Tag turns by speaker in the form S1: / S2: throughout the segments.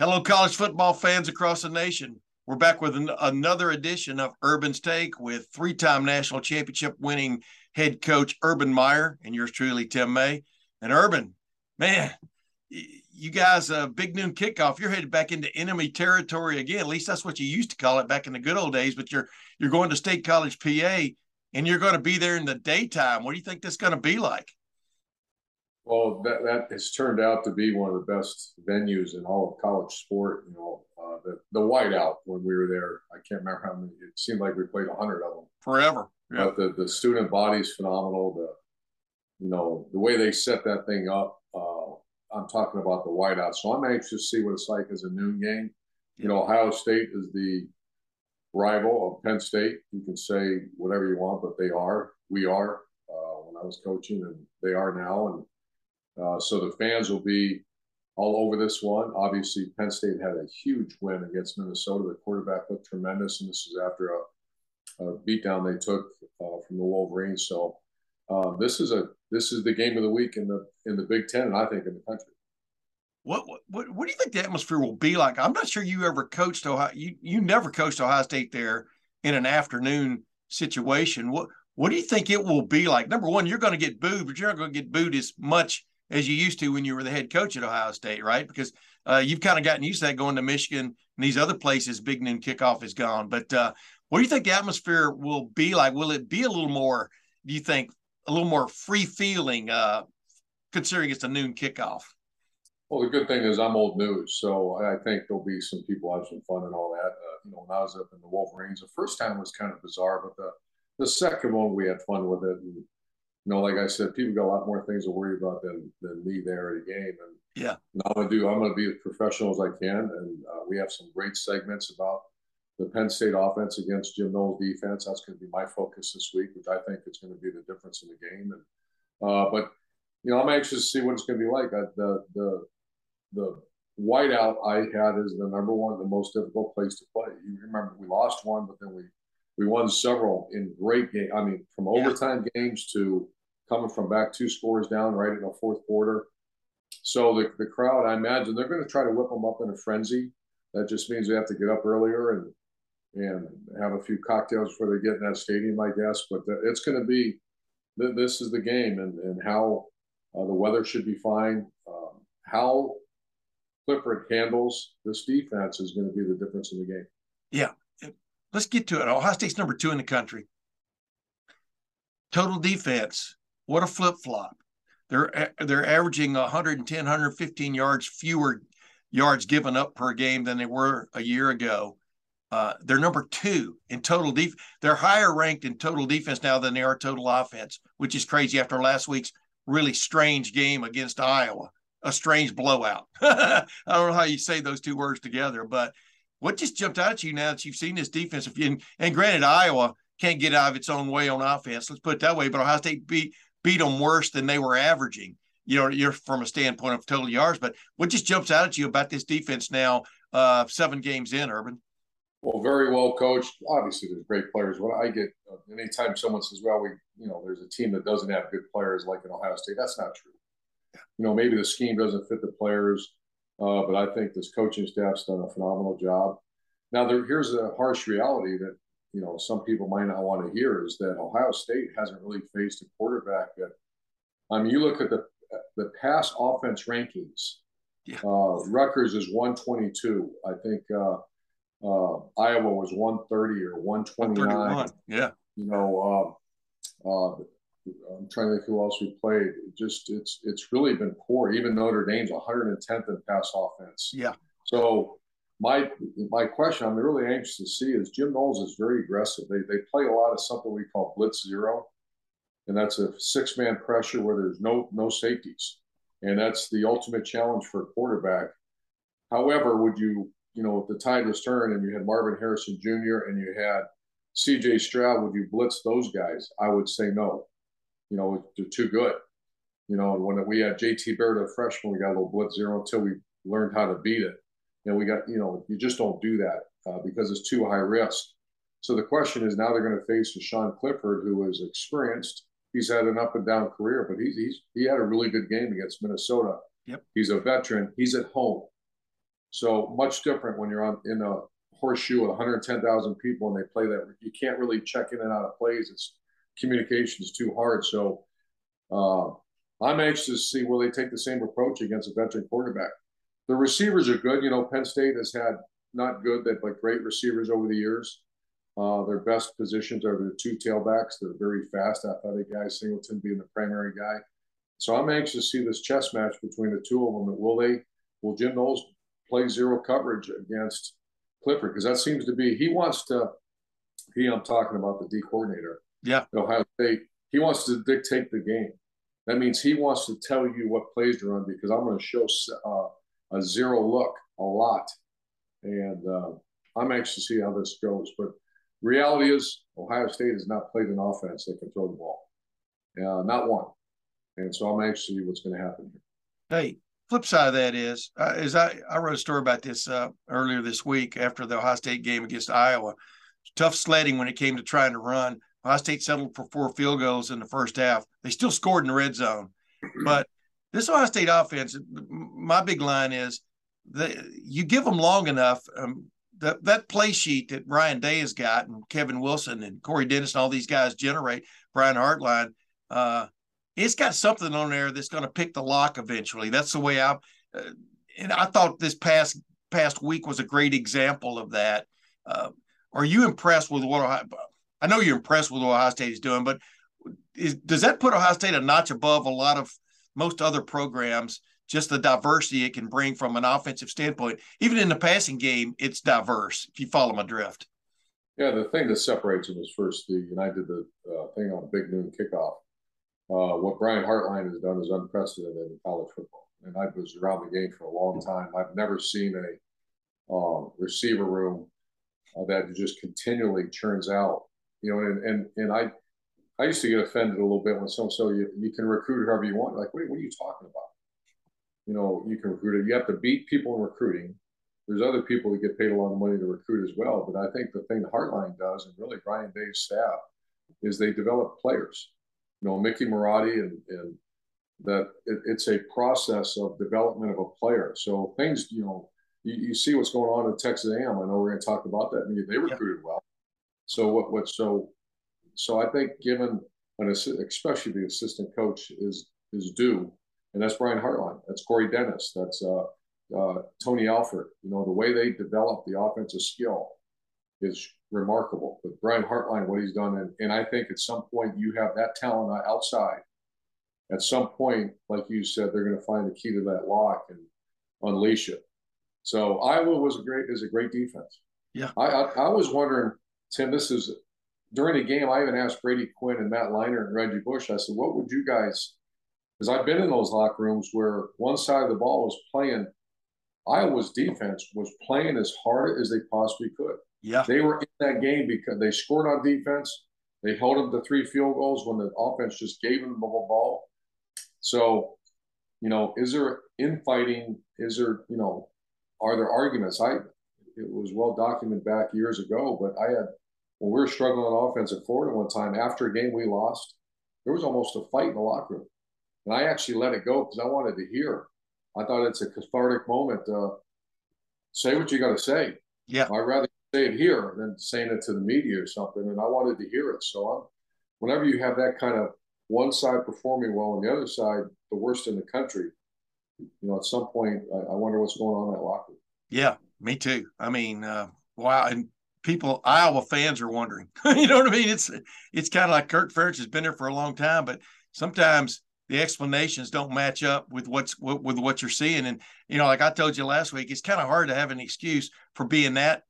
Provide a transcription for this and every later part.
S1: Hello, college football fans across the nation. We're back with an- another edition of Urban's Take with three-time national championship winning head coach Urban Meyer and yours truly, Tim May. And Urban, man, you guys, uh, big noon kickoff. You're headed back into enemy territory again. At least that's what you used to call it back in the good old days. But you're you're going to State College, PA, and you're going to be there in the daytime. What do you think that's going to be like?
S2: Well, that, that has turned out to be one of the best venues in all of college sport. You know, uh, the the whiteout when we were there, I can't remember how many. It seemed like we played a hundred of them
S1: forever.
S2: Yeah. But the the student body's phenomenal. The you know the way they set that thing up. Uh, I'm talking about the whiteout. So I'm anxious to see what it's like as a noon game. You know, Ohio State is the rival of Penn State. You can say whatever you want, but they are. We are. Uh, when I was coaching, and they are now, and uh, so the fans will be all over this one. Obviously, Penn State had a huge win against Minnesota. The quarterback looked tremendous, and this is after a, a beatdown they took uh, from the Wolverines. So uh, this is a this is the game of the week in the in the Big Ten, and I think in the country.
S1: What, what what do you think the atmosphere will be like? I'm not sure you ever coached Ohio. You you never coached Ohio State there in an afternoon situation. What what do you think it will be like? Number one, you're going to get booed, but you're not going to get booed as much as you used to when you were the head coach at Ohio State, right? Because uh, you've kind of gotten used to that going to Michigan and these other places. Big noon kickoff is gone. But uh, what do you think the atmosphere will be like? Will it be a little more? Do you think a little more free feeling, uh, considering it's a noon kickoff?
S2: Well, the good thing is I'm old news, so I think there'll be some people have some fun and all that. Uh, you know, when I was up in the Wolverines, the first time was kind of bizarre, but the the second one we had fun with it. And you know, like I said, people got a lot more things to worry about than than me there at a game. And
S1: yeah,
S2: I'm gonna do. I'm gonna be as professional as I can, and uh, we have some great segments about the Penn State offense against Jim Knowles' defense. That's going to be my focus this week, which I think is going to be the difference in the game. And uh, but you know, I'm anxious to see what it's going to be like. I, the the the whiteout I had is the number one, the most difficult place to play. You remember we lost one, but then we we won several in great game. I mean, from overtime yeah. games to coming from back two scores down right in the fourth quarter. So the, the crowd, I imagine they're going to try to whip them up in a frenzy. That just means they have to get up earlier and and have a few cocktails before they get in that stadium, I guess. But it's going to be this is the game, and and how uh, the weather should be fine. Um, how Clifford handles this defense is going to be the difference in the game.
S1: Yeah, let's get to it. Ohio State's number two in the country. Total defense. What a flip flop. They're they're averaging 110, 115 yards fewer yards given up per game than they were a year ago. Uh, they're number two in total def. They're higher ranked in total defense now than they are total offense, which is crazy after last week's really strange game against Iowa, a strange blowout. I don't know how you say those two words together, but what just jumped out at you now that you've seen this defense? And, and granted, Iowa can't get out of its own way on offense. Let's put it that way. But Ohio State beat beat them worse than they were averaging. You know, you're from a standpoint of total yards. But what just jumps out at you about this defense now, uh, seven games in, Urban?
S2: Well, very well coached. Obviously, there's great players. What I get uh, anytime someone says, "Well, we, you know, there's a team that doesn't have good players like in Ohio State," that's not true. You know, maybe the scheme doesn't fit the players. Uh, but I think this coaching staff's done a phenomenal job. Now, there, here's a harsh reality that you know some people might not want to hear is that Ohio State hasn't really faced a quarterback that. I mean, you look at the the pass offense rankings. Yeah. Uh, Rutgers is 122. I think uh, uh, Iowa was 130 or 129.
S1: Yeah.
S2: You know, uh, uh, I'm trying to think who else we played. It just it's it's really been poor. Even Notre Dame's 110th in pass offense.
S1: Yeah.
S2: So my my question I'm really anxious to see is Jim Knowles is very aggressive. They they play a lot of something we call blitz zero, and that's a six man pressure where there's no no safeties, and that's the ultimate challenge for a quarterback. However, would you, you know, if the tide was turned and you had Marvin Harrison Jr. and you had C.J. Stroud, would you blitz those guys? I would say no. You know, they're too good. You know, and when we had J.T. Barrett, a freshman, we got a little blitz zero until we learned how to beat it. And we got, you know, you just don't do that uh, because it's too high risk. So the question is now they're going to face Sean Clifford who is experienced. He's had an up and down career, but he's, he's he had a really good game against Minnesota.
S1: Yep.
S2: He's a veteran. He's at home. So much different when you're on in a horseshoe with 110,000 people and they play that. You can't really check in and out of plays. It's communication is too hard. So uh, I'm anxious to see will they take the same approach against a veteran quarterback. The receivers are good. You know, Penn State has had not good, like great receivers over the years. Uh, their best positions are their two tailbacks. They're very fast, athletic guys. Singleton being the primary guy. So I'm anxious to see this chess match between the two of them. Will they? Will Jim Knowles play zero coverage against Clifford? Because that seems to be he wants to. He, I'm talking about the D coordinator.
S1: Yeah.
S2: Ohio State. He wants to dictate the game. That means he wants to tell you what plays to run because I'm going to show uh, a zero look a lot, and uh, I'm anxious to see how this goes. But reality is, Ohio State has not played an offense that can throw the ball, uh, not one. And so I'm anxious to see what's going to happen here.
S1: Hey, flip side of that is, uh, is I, I wrote a story about this uh, earlier this week after the Ohio State game against Iowa. Tough sledding when it came to trying to run. Ohio State settled for four field goals in the first half. They still scored in the red zone, but this Ohio State offense, my big line is that you give them long enough. Um, that that play sheet that Ryan Day has got and Kevin Wilson and Corey Dennis and all these guys generate, Brian Hartline, uh, it's got something on there that's going to pick the lock eventually. That's the way I. Uh, and I thought this past past week was a great example of that. Uh, are you impressed with what Ohio? I know you're impressed with what Ohio State is doing, but is, does that put Ohio State a notch above a lot of most other programs? Just the diversity it can bring from an offensive standpoint. Even in the passing game, it's diverse. If you follow my drift.
S2: Yeah, the thing that separates them is first the and I did the uh, thing on Big Noon kickoff. Uh, what Brian Hartline has done is unprecedented in college football, and I was around the game for a long time. I've never seen a um, receiver room uh, that just continually churns out you know, and and and I I used to get offended a little bit when someone said oh, you, you can recruit whoever you want. Like, what, what are you talking about? You know, you can recruit it. You have to beat people in recruiting. There's other people that get paid a lot of money to recruit as well. But I think the thing the Hartline does, and really Ryan Day's staff, is they develop players. You know, Mickey Marotti and and that it, it's a process of development of a player. So things, you know, you, you see what's going on in Texas A&M. I know we're going to talk about that. I mean, They recruited well. So what what so so I think given an especially the assistant coach is is due, and that's Brian Hartline, that's Corey Dennis, that's uh, uh, Tony Alford. You know the way they develop the offensive skill is remarkable. But Brian Hartline, what he's done, and, and I think at some point you have that talent outside. At some point, like you said, they're going to find the key to that lock and unleash it. So Iowa was a great is a great defense.
S1: Yeah,
S2: I I, I was wondering Tim, this is during the game. I even asked Brady Quinn and Matt Leinart and Reggie Bush. I said, "What would you guys?" Because I've been in those locker rooms where one side of the ball was playing. Iowa's defense was playing as hard as they possibly could.
S1: Yeah,
S2: they were in that game because they scored on defense. They held them to three field goals when the offense just gave them the ball. So, you know, is there infighting? Is there, you know, are there arguments? I it was well documented back years ago, but I had when we were struggling on offense at Florida one time after a game we lost, there was almost a fight in the locker room. And I actually let it go because I wanted to hear. I thought it's a cathartic moment. Uh, say what you got to say.
S1: Yeah.
S2: I'd rather say it here than saying it to the media or something. And I wanted to hear it. So I'm, whenever you have that kind of one side performing well and the other side the worst in the country, you know, at some point, I, I wonder what's going on in that locker room.
S1: Yeah, me too. I mean, uh, wow. And people Iowa fans are wondering. you know what I mean? It's it's kind of like Kirk Ferentz has been there for a long time, but sometimes the explanations don't match up with what's with what you're seeing. And you know, like I told you last week, it's kind of hard to have an excuse for being that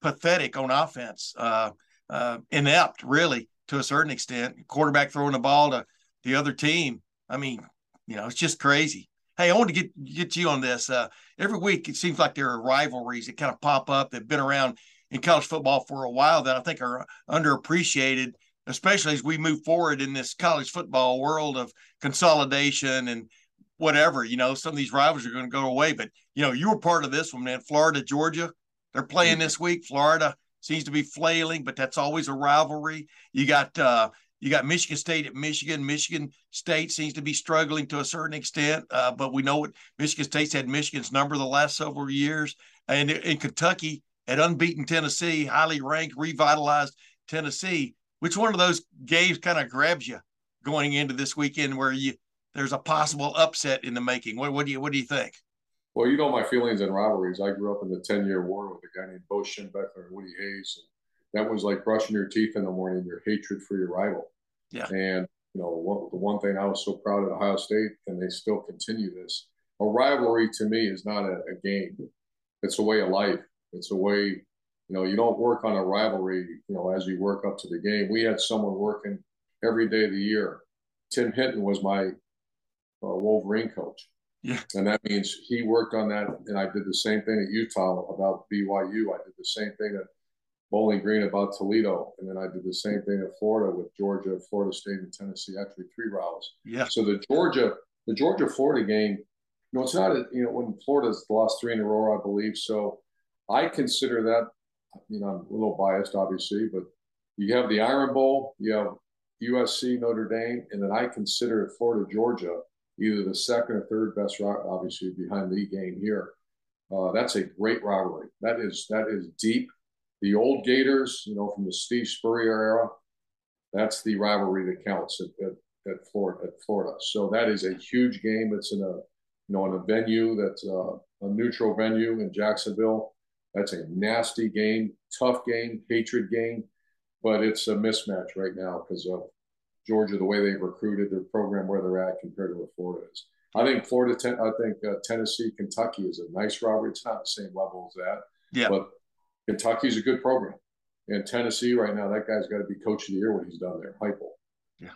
S1: pathetic on offense, uh, uh, inept, really, to a certain extent. Quarterback throwing the ball to the other team. I mean, you know, it's just crazy. Hey, I want to get get you on this. Uh, every week it seems like there are rivalries that kind of pop up that've been around in college football for a while that I think are underappreciated, especially as we move forward in this college football world of consolidation and whatever. You know, some of these rivals are going to go away, but you know, you were part of this one, man. Florida, Georgia, they're playing this week. Florida seems to be flailing, but that's always a rivalry. You got uh, you got Michigan State at Michigan. Michigan State seems to be struggling to a certain extent, uh, but we know what Michigan State's had Michigan's number the last several years. And in Kentucky, at unbeaten Tennessee, highly ranked, revitalized Tennessee. Which one of those games kind of grabs you going into this weekend where you there's a possible upset in the making? What, what do you what do you think?
S2: Well, you know my feelings on rivalries. I grew up in the 10 year war with a guy named Bo Schembechler and Woody Hayes. And that was like brushing your teeth in the morning, your hatred for your rival.
S1: Yeah.
S2: And, you know, what, the one thing I was so proud of Ohio State, and they still continue this a rivalry to me is not a, a game, it's a way of life. It's a way, you know, you don't work on a rivalry, you know, as you work up to the game. We had someone working every day of the year. Tim Hinton was my uh, Wolverine coach.
S1: Yeah.
S2: And that means he worked on that. And I did the same thing at Utah about BYU. I did the same thing at Bowling Green about Toledo. And then I did the same thing at Florida with Georgia, Florida State, and Tennessee, actually three rounds.
S1: Yeah.
S2: So the Georgia, the Georgia Florida game, you know, it's not, a, you know, when Florida's lost three in a row, I believe. So I consider that, you know, I'm a little biased, obviously, but you have the Iron Bowl, you have USC, Notre Dame, and then I consider Florida, Georgia either the second or third best obviously behind the game here. Uh, that's a great rivalry. That is that is deep. The old Gators, you know, from the Steve Spurrier era, that's the rivalry that counts at, at, at Florida. At Florida, so that is a huge game. It's in a you know in a venue that's uh, a neutral venue in Jacksonville. That's a nasty game, tough game, hatred game, but it's a mismatch right now because of Georgia, the way they've recruited their program, where they're at compared to where Florida is. I think Florida, ten, I think uh, Tennessee, Kentucky is a nice rivalry. It's not the same level as that,
S1: yeah.
S2: But Kentucky's a good program, and Tennessee right now, that guy's got to be coach of the year when he's done there. Heupel.
S1: Yeah,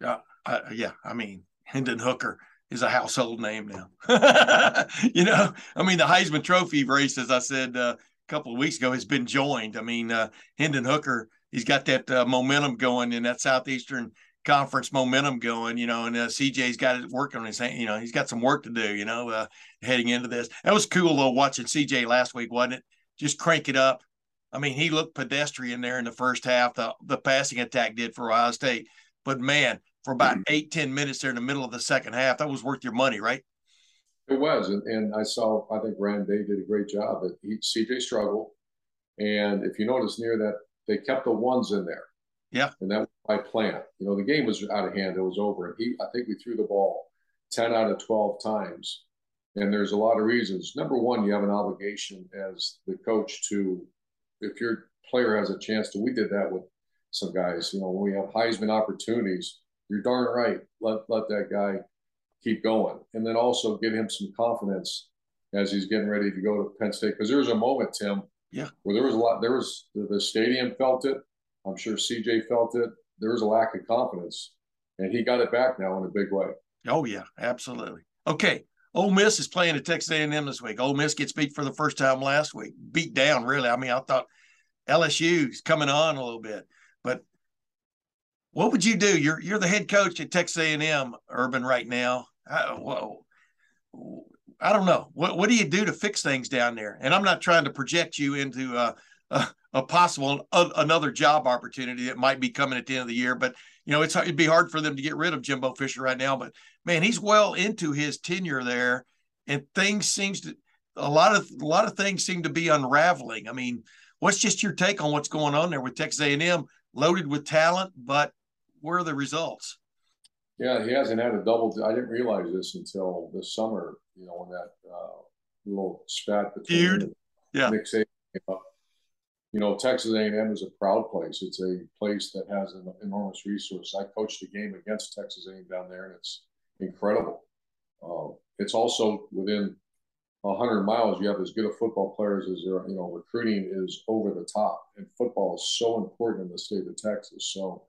S1: yeah, uh, yeah. I mean, Hendon Hooker is a household name now. you know, I mean, the Heisman Trophy race, as I said uh, a couple of weeks ago, has been joined. I mean, uh, Hendon Hooker he's got that uh, momentum going in that southeastern conference momentum going, you know, and uh, CJ's got it working on his, hand. you know, he's got some work to do, you know, uh, heading into this. That was cool though, watching CJ last week, wasn't it? Just crank it up. I mean, he looked pedestrian there in the first half. The, the passing attack did for Ohio State, but man, for about mm-hmm. eight ten minutes there in the middle of the second half, that was worth your money, right?
S2: It was, and, and I saw. I think Ryan Day did a great job. That he CJ struggled, and if you notice near that they kept the ones in there.
S1: Yeah.
S2: And that was my plan. You know, the game was out of hand. It was over. And he, I think we threw the ball 10 out of 12 times. And there's a lot of reasons. Number one, you have an obligation as the coach to, if your player has a chance to, we did that with some guys. You know, when we have Heisman opportunities, you're darn right. Let, let that guy keep going. And then also give him some confidence as he's getting ready to go to Penn State. Because there was a moment, Tim,
S1: yeah.
S2: where there was a lot. There was the, the stadium felt it. I'm sure CJ felt it. There was a lack of confidence, and he got it back now in a big way.
S1: Oh yeah, absolutely. Okay, Ole Miss is playing at Texas A&M this week. Ole Miss gets beat for the first time last week. Beat down, really. I mean, I thought LSU's coming on a little bit, but what would you do? You're you're the head coach at Texas A&M, Urban, right now. I, well, I don't know. What what do you do to fix things down there? And I'm not trying to project you into a, a, a possible a, another job opportunity that might be coming at the end of the year. But you know, it's it'd be hard for them to get rid of Jimbo Fisher right now. But man, he's well into his tenure there, and things seems to a lot of a lot of things seem to be unraveling. I mean, what's just your take on what's going on there with Texas A&M, loaded with talent, but where are the results?
S2: Yeah, he hasn't had a double. I didn't realize this until this summer. You know, when that uh, little spat between
S1: yeah.
S2: Nick Saban came up. You know, Texas A&M is a proud place. It's a place that has an enormous resource. I coached a game against Texas A&M down there, and it's incredible. Uh, it's also within hundred miles. You have as good a football players as there. You know, recruiting is over the top, and football is so important in the state of Texas. So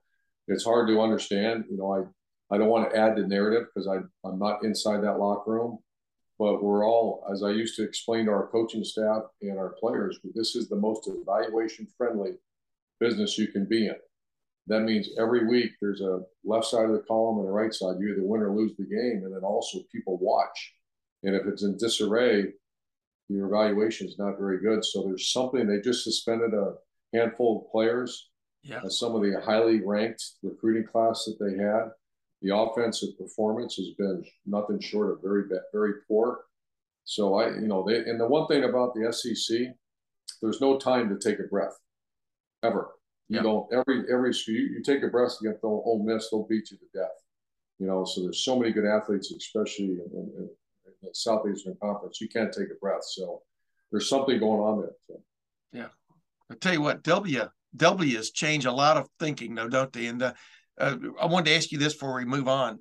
S2: it's hard to understand. You know, I I don't want to add the narrative because I I'm not inside that locker room, but we're all, as I used to explain to our coaching staff and our players, this is the most evaluation friendly business you can be in. That means every week there's a left side of the column and a right side. You either win or lose the game, and then also people watch. And if it's in disarray, your evaluation is not very good. So there's something they just suspended a handful of players.
S1: Yeah.
S2: Uh, some of the highly ranked recruiting class that they had. The offensive performance has been nothing short of very very poor. So I, you know, they and the one thing about the SEC, there's no time to take a breath, ever. You yeah. don't every every you, you take a breath against the Ole Miss, they'll beat you to death. You know, so there's so many good athletes, especially in, in, in the Southeastern Conference. You can't take a breath. So there's something going on there. So.
S1: Yeah, I tell you what, W W has changed a lot of thinking, though, don't they? And uh, uh, I wanted to ask you this before we move on.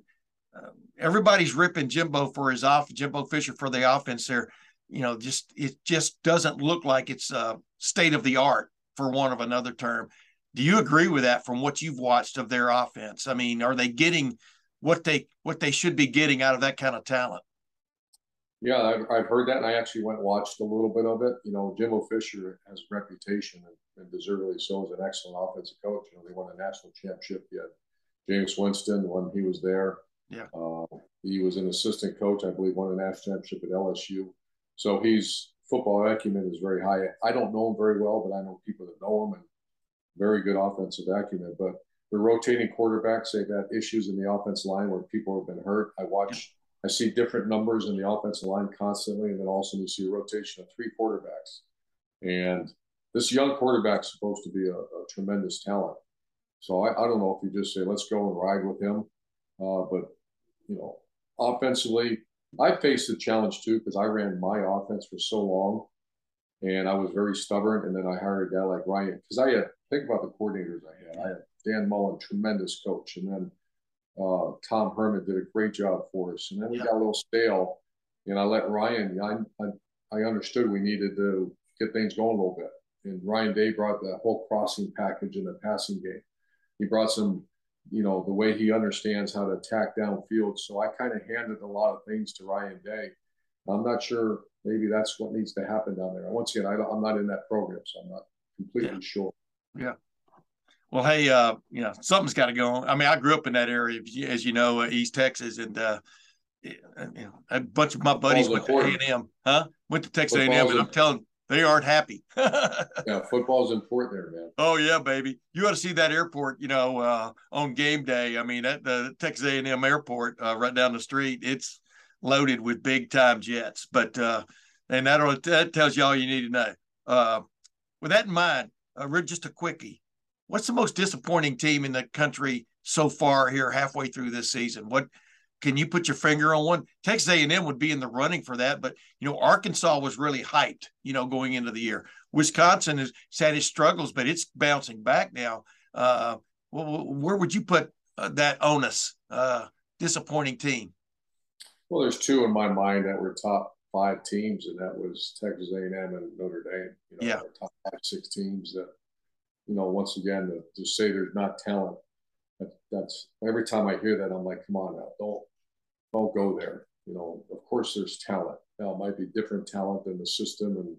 S1: Uh, everybody's ripping Jimbo for his off, Jimbo Fisher for the offense there. You know, just it just doesn't look like it's uh, state of the art for one of another term. Do you agree with that from what you've watched of their offense? I mean, are they getting what they what they should be getting out of that kind of talent?
S2: Yeah, I've, I've heard that, and I actually went and watched a little bit of it. You know, Jimbo Fisher has reputation, and deservedly so, as an excellent offensive coach. You know, they won a national championship. He had Jameis Winston when he was there.
S1: Yeah.
S2: Uh, he was an assistant coach, I believe, won a national championship at LSU. So he's football acumen is very high. I don't know him very well, but I know people that know him and very good offensive acumen. But the rotating quarterbacks, they've had issues in the offense line where people have been hurt. I watch, I see different numbers in the offensive line constantly, and then also you see a rotation of three quarterbacks. And this young quarterback's supposed to be a, a tremendous talent. So I, I, don't know if you just say, let's go and ride with him. Uh, but, you know, offensively, I faced the challenge too because I ran my offense for so long and I was very stubborn. And then I hired a guy like Ryan because I had think about the coordinators I had. I had Dan Mullen, tremendous coach, and then uh, Tom Herman did a great job for us. And then we yeah. got a little stale, and I let Ryan. I, I, I understood we needed to get things going a little bit. And Ryan Day brought that whole crossing package in the passing game. He brought some, you know, the way he understands how to attack downfield. So I kind of handed a lot of things to Ryan Day. I'm not sure. Maybe that's what needs to happen down there. Once again, I am not in that program, so I'm not completely yeah. sure.
S1: Yeah. Well, hey, uh, you know, something's got to go on. I mean, I grew up in that area, as you know, uh, East Texas, and uh, you know, a bunch of my buddies went to A and M, huh? Went to Texas A and M, and I'm telling they aren't happy.
S2: yeah, football's important there, man.
S1: Oh yeah, baby. You ought to see that airport. You know, uh, on game day. I mean, at the Texas A and M airport, uh, right down the street, it's loaded with big time jets. But uh, and that that tells you all you need to know. Uh, with that in mind, uh, just a quickie. What's the most disappointing team in the country so far here, halfway through this season? What can you put your finger on one? Texas A&M would be in the running for that, but you know Arkansas was really hyped, you know, going into the year. Wisconsin has had its struggles, but it's bouncing back now. Uh, well, where would you put uh, that onus? Uh, disappointing team.
S2: Well, there's two in my mind that were top five teams, and that was Texas A&M and Notre Dame. You know,
S1: yeah.
S2: top five, six teams that, you know, once again, to, to say there's not talent, that, that's every time I hear that, I'm like, come on now, don't don't go there. You know, of course there's talent. Now it might be different talent in the system and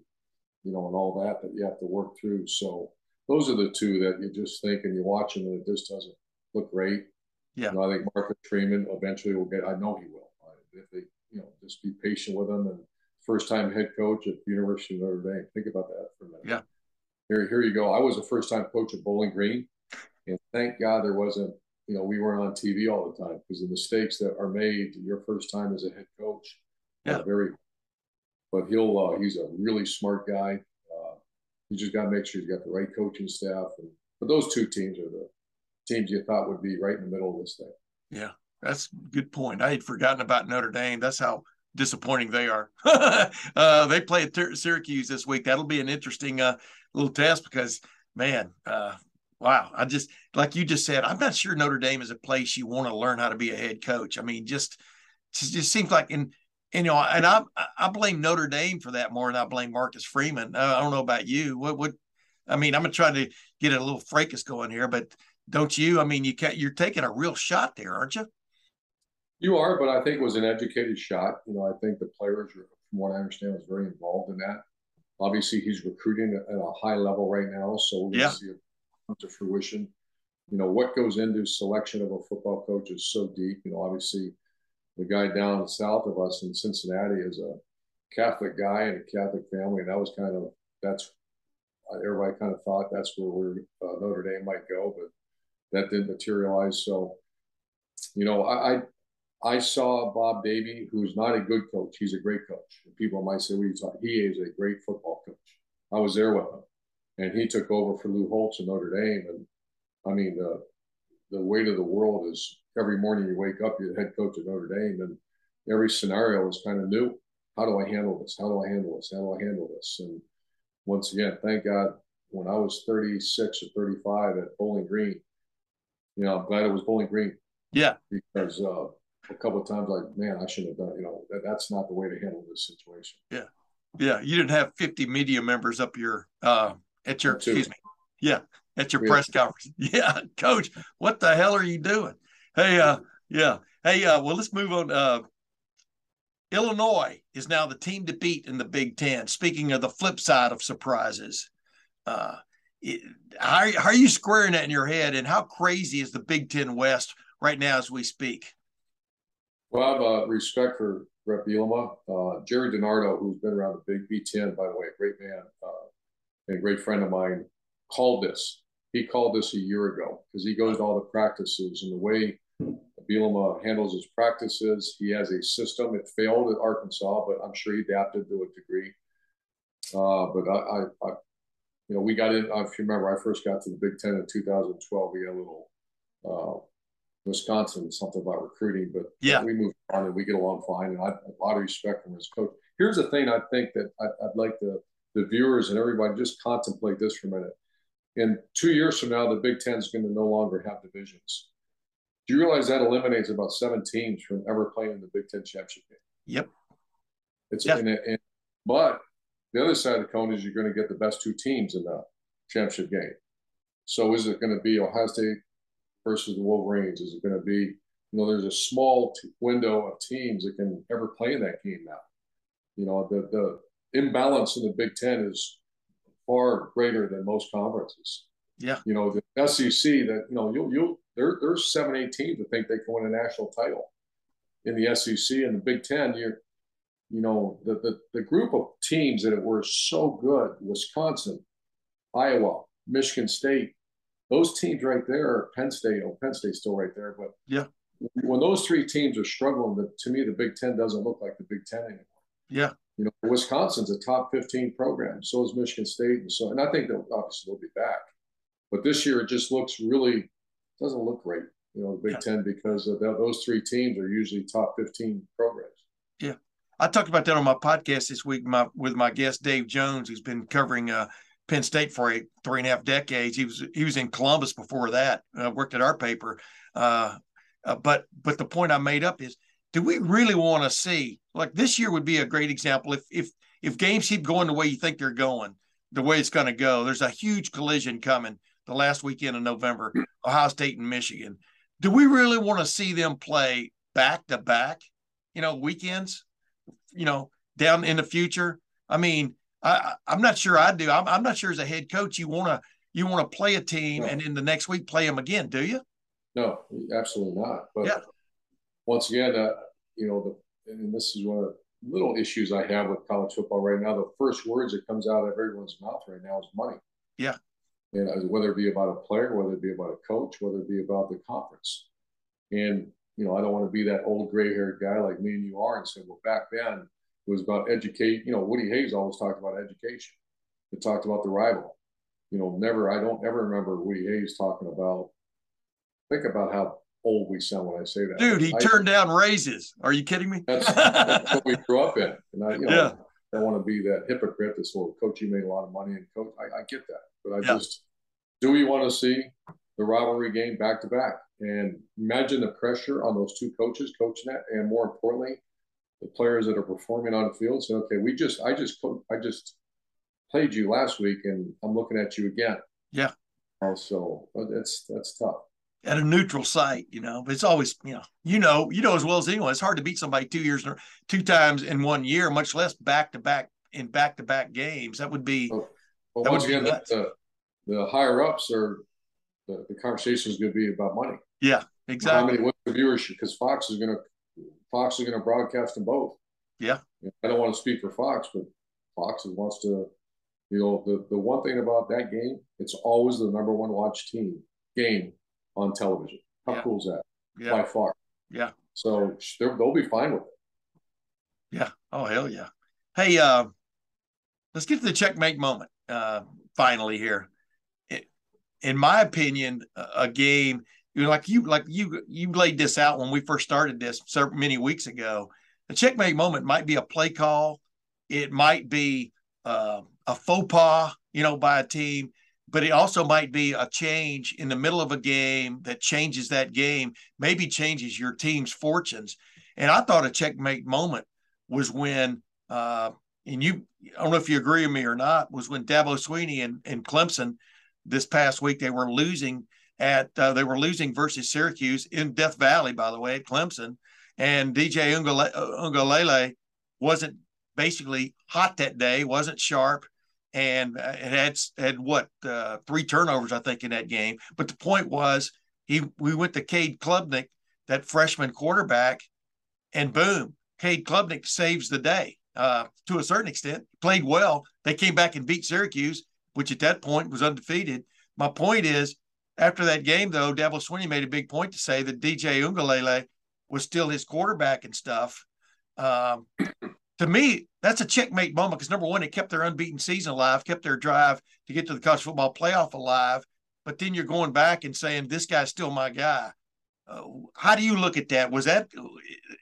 S2: you know and all that that you have to work through. So those are the two that you just think and you watch them and it just doesn't look great.
S1: Yeah,
S2: you know, I think Marcus Freeman eventually will get. I know he will. If they you know, just be patient with him And first time head coach at the University of Notre Dame. Think about that for a minute.
S1: Yeah.
S2: Here, here you go. I was a first time coach at Bowling Green, and thank God there wasn't. You know, we weren't on TV all the time because the mistakes that are made your first time as a head coach
S1: yeah.
S2: very. But he'll uh, he's a really smart guy. Uh, you just got to make sure you got the right coaching staff. And but those two teams are the teams you thought would be right in the middle of this thing.
S1: Yeah. That's a good point. I had forgotten about Notre Dame. That's how disappointing they are. uh, they play at Syracuse this week. That'll be an interesting uh, little test because, man, uh, wow! I just like you just said, I'm not sure Notre Dame is a place you want to learn how to be a head coach. I mean, just it just seems like in you know, and I I blame Notre Dame for that more than I blame Marcus Freeman. Uh, I don't know about you. What what? I mean, I'm gonna try to get a little fracas going here, but don't you? I mean, you can't. You're taking a real shot there, aren't you?
S2: You are, but I think it was an educated shot. You know, I think the players, from what I understand, was very involved in that. Obviously, he's recruiting at a high level right now, so we're going yeah. see to fruition. You know, what goes into selection of a football coach is so deep. You know, obviously, the guy down south of us in Cincinnati is a Catholic guy and a Catholic family, and that was kind of that's everybody kind of thought that's where we're, uh, Notre Dame might go, but that didn't materialize. So, you know, I, I I saw Bob Davie, who's not a good coach. He's a great coach. People might say, "What are you talking?" He is a great football coach. I was there with him, and he took over for Lou Holtz in Notre Dame. And I mean, the the weight of the world is every morning you wake up, you're the head coach at Notre Dame, and every scenario is kind of new. How do I handle this? How do I handle this? How do I handle this? And once again, thank God, when I was 36 or 35 at Bowling Green, you know, I'm glad it was Bowling Green.
S1: Yeah.
S2: Because uh, a couple of times, like, man, I shouldn't have done. You know, that, that's not the way to handle this situation.
S1: Yeah. Yeah. You didn't have 50 media members up your uh, at your excuse me. Yeah, at your press conference. Yeah, coach, what the hell are you doing? Hey, uh, yeah. Hey, uh, well, let's move on. Uh, Illinois is now the team to beat in the Big Ten. Speaking of the flip side of surprises, uh, it, how, how, are you squaring that in your head? And how crazy is the Big Ten West right now as we speak?
S2: Well, I have uh, respect for Bret Bielema. Uh, Jerry DiNardo, who's been around the Big B10, by the way, a great man uh, a great friend of mine, called this. He called this a year ago because he goes to all the practices and the way Bielema handles his practices. He has a system. It failed at Arkansas, but I'm sure he adapted to a degree. Uh, but I, I, I, you know, we got in. If you remember, I first got to the Big Ten in 2012. We had a little uh, Wisconsin, something about recruiting, but
S1: yeah,
S2: we moved on and we get along fine. And I have a lot of respect from his coach. Here's the thing: I think that I, I'd like the the viewers and everybody just contemplate this for a minute. In two years from now, the Big Ten is going to no longer have divisions. Do you realize that eliminates about seven teams from ever playing in the Big Ten championship game?
S1: Yep.
S2: It's yep. And, but the other side of the coin is you're going to get the best two teams in the championship game. So is it going to be Ohio State versus the Wolverines? Is it going to be, you know, there's a small t- window of teams that can ever play in that game now. You know, the the imbalance in the Big Ten is far greater than most conferences.
S1: Yeah.
S2: You know, the SEC that, you know, you'll you'll there, there's seven, eight teams that think they can win a national title in the SEC and the Big Ten. You're, you know, the, the, the group of teams that were so good, Wisconsin, Iowa, Michigan State, those teams right there, Penn State, oh, Penn State's still right there, but
S1: yeah,
S2: when those three teams are struggling, the, to me, the Big Ten doesn't look like the Big Ten anymore.
S1: Yeah.
S2: You know, Wisconsin's a top 15 program. So is Michigan State. And so, and I think they'll obviously they'll be back. But this year it just looks really doesn't look great, you know, the Big yeah. Ten because of that, those three teams are usually top 15 programs.
S1: Yeah. I talked about that on my podcast this week my, with my guest Dave Jones, who's been covering uh, Penn State for a three and a half decades. He was he was in Columbus before that. Uh, worked at our paper, uh, uh, but but the point I made up is, do we really want to see like this year would be a great example if if if games keep going the way you think they're going, the way it's going to go. There's a huge collision coming the last weekend of November, Ohio State and Michigan. Do we really want to see them play back to back, you know, weekends, you know, down in the future? I mean, I, I'm not sure I do. I'm, I'm not sure as a head coach you want to you want to play a team no. and in the next week play them again, do you?
S2: No, absolutely not. But yeah. once again, uh, you know, the, and this is one of the little issues I have with college football right now. The first words that comes out of everyone's mouth right now is money.
S1: Yeah
S2: and uh, whether it be about a player, whether it be about a coach, whether it be about the conference. And you know, I don't want to be that old gray-haired guy like me and you are and say, well, back then it was about educate. You know, Woody Hayes always talked about education. It talked about the rival. You know, never. I don't ever remember Woody Hayes talking about. Think about how old we sound when I say that.
S1: Dude, he
S2: I,
S1: turned down raises. Are you kidding me?
S2: That's, that's what we grew up in, and I, you know, yeah. I don't want to be that hypocrite. This whole coach, you made a lot of money, and coach, I, I get that, but I yeah. just do we want to see the rivalry game back to back? And imagine the pressure on those two coaches coaching that, and more importantly, the players that are performing on the field. Say, okay, we just, I just, I just played you last week, and I'm looking at you again.
S1: Yeah.
S2: So that's that's tough.
S1: At a neutral site, you know. But it's always, you know, you know, you know as well as anyone. It's hard to beat somebody two years, or two times in one year, much less back to back in back to back games. That would be.
S2: Well, well once again, the, uh, the higher ups are the, the conversation is going to be about money.
S1: Yeah, exactly. How
S2: many what's the viewership? Because Fox is going to Fox is going to broadcast them both.
S1: Yeah.
S2: I don't want to speak for Fox, but Fox wants to. You know, the the one thing about that game, it's always the number one watch team game on television. How yeah. cool is that? Yeah. By far.
S1: Yeah.
S2: So they'll be fine with it.
S1: Yeah. Oh hell yeah. Hey, uh, let's get to the checkmate moment. Uh, finally here. in my opinion, a game you know, like you like you you laid this out when we first started this several many weeks ago. The checkmate moment might be a play call. It might be uh, a faux pas, you know, by a team but it also might be a change in the middle of a game that changes that game, maybe changes your team's fortunes. And I thought a checkmate moment was when, uh, and you, I don't know if you agree with me or not, was when Dabo Swinney and, and Clemson this past week, they were losing at, uh, they were losing versus Syracuse in Death Valley, by the way, at Clemson. And DJ Uiagalelei wasn't basically hot that day, wasn't sharp and uh, it had had what uh, three turnovers I think in that game. But the point was he we went to Cade Klubnik, that freshman quarterback, and boom, Cade Klubnik saves the day uh, to a certain extent. Played well. They came back and beat Syracuse, which at that point was undefeated. My point is, after that game though, Dabo Swinney made a big point to say that DJ Uiagalelei was still his quarterback and stuff. Um, to me, that's a checkmate moment because number one, it kept their unbeaten season alive, kept their drive to get to the college football playoff alive. But then you're going back and saying this guy's still my guy. Uh, how do you look at that? Was that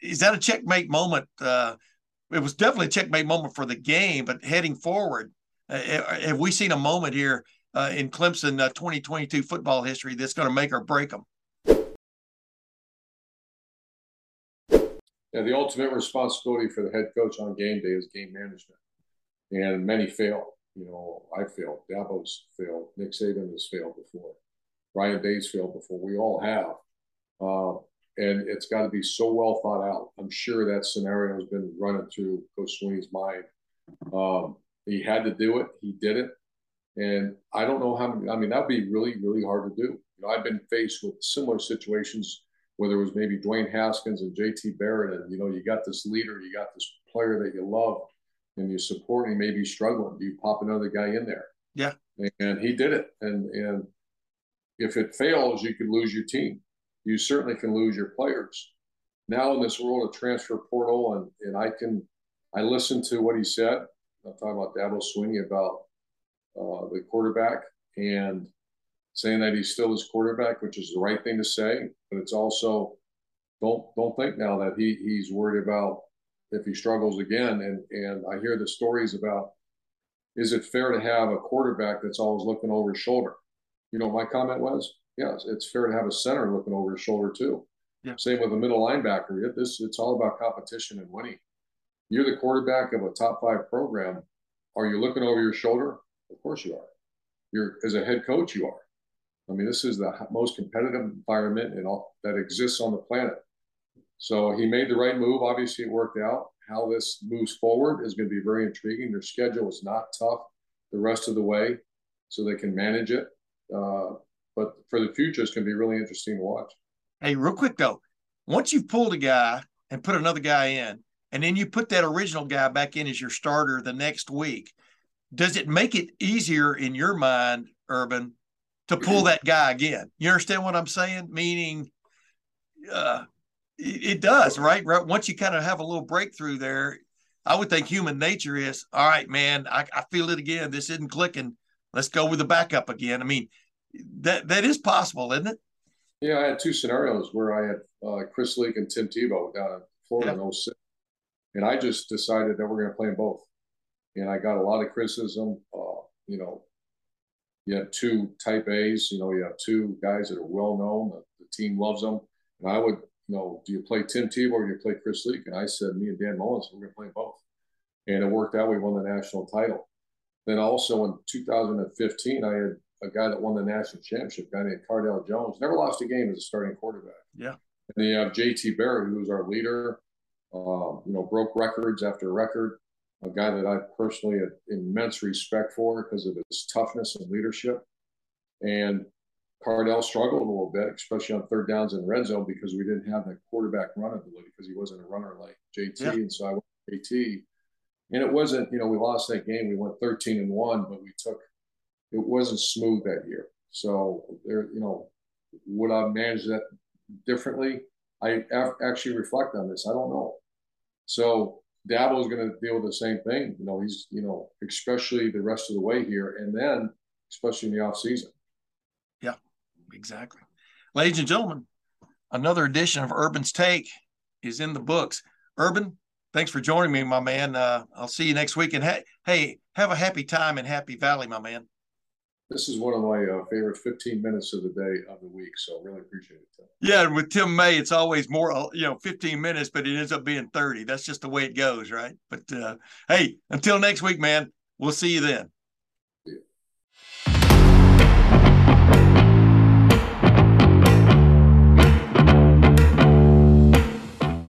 S1: is that a checkmate moment? Uh, it was definitely a checkmate moment for the game, but heading forward, uh, uh have we seen a moment here uh, in Clemson 2022 uh, football history that's going to make or break them?
S2: Yeah, the ultimate responsibility for the head coach on game day is game management. And many fail. You know, I failed. Dabo's failed. Nick Saban has failed before. Ryan Day's failed before. We all have. Uh, and it's got to be so well thought out. I'm sure that scenario has been running through Coach Swinney's mind. Um, he had to do it. He did it. And I don't know how many, I mean, that'd be really, really hard to do. You know, I've been faced with similar situations whether it was maybe Dwayne Haskins and JT Barrett, and you know, you got this leader, you got this player that you love and you support, and he may be struggling. Do you pop another guy in there?
S1: Yeah.
S2: And he did it. And and if it fails, you could lose your team. You certainly can lose your players. Now in this world of transfer portal, and and I can I listened to what he said. I'm talking about Dabo Swinney about uh, the quarterback, and saying that he's still his quarterback, which is the right thing to say. But it's also don't don't think now that he he's worried about if he struggles again. And and I hear the stories about is it fair to have a quarterback that's always looking over his shoulder? You know, my comment was, yes, it's fair to have a center looking over his shoulder too. Yeah. Same with a middle linebacker. It, this it's all about competition and winning. You're the quarterback of a top five program. Are you looking over your shoulder? Of course you are. You're as a head coach, you are. I mean, this is the most competitive environment in all, that exists on the planet. So he made the right move. Obviously, it worked out. How this moves forward is going to be very intriguing. Their schedule is not tough the rest of the way, so they can manage it. Uh, but for the future, it's going to be really interesting to watch.
S1: Hey, real quick though, once you've pulled a guy and put another guy in, and then you put that original guy back in as your starter the next week, does it make it easier in your mind, Urban, to pull that guy again. You understand what I'm saying? Meaning, uh, it, it does, right? Right. Once you kind of have a little breakthrough there, I would think human nature is all right, man. I, I feel it again. This isn't clicking. Let's go with the backup again. I mean, that that is possible, isn't it?
S2: Yeah, I had two scenarios where I had uh, Chris Leak and Tim Tebow down in Florida yeah. in 06. And I just decided that we're going to play them both. And I got a lot of criticism. Uh, you know, you have two type A's, you know, you have two guys that are well known. The, the, team loves them. And I would, you know, do you play Tim Tebow or do you play Chris Leak? And I said, me and Dan Mullins, we're going to play both. And it worked out. We won the national title. Then also in 2015, I had a guy that won the national championship, a guy named Cardale Jones, never lost a game as a starting quarterback.
S1: Yeah.
S2: And then you have JT Barrett, who's our leader, uh, you know, broke records after record, a guy that I personally had immense respect for because of his toughness and leadership. And Cardale struggled a little bit, especially on third downs in the red zone because we didn't have that quarterback run ability because he wasn't a runner like JT. Yeah. And so I went JT. And it wasn't, you know, we lost that game. We went 13 and one, but we took, it wasn't smooth that year. So there, you know, would I manage that differently? I actually reflect on this. I don't know. So Dabo is going to deal with the same thing. You know, he's, you know, especially the rest of the way here. And then, especially in the off season.
S1: Yeah, exactly. Ladies and gentlemen, another edition of Urban's Take is in the books. Urban, thanks for joining me, my man. Uh, I'll see you next week. And ha- hey, have a happy time in Happy Valley, my man.
S2: This is one of my uh, favorite 15 minutes of the day of the week. So really appreciate it. Tim.
S1: Yeah. And with Tim May, it's always more, uh, you know, 15 minutes, but it ends up being 30. That's just the way it goes. Right. But uh, hey, until next week, man, we'll see you then.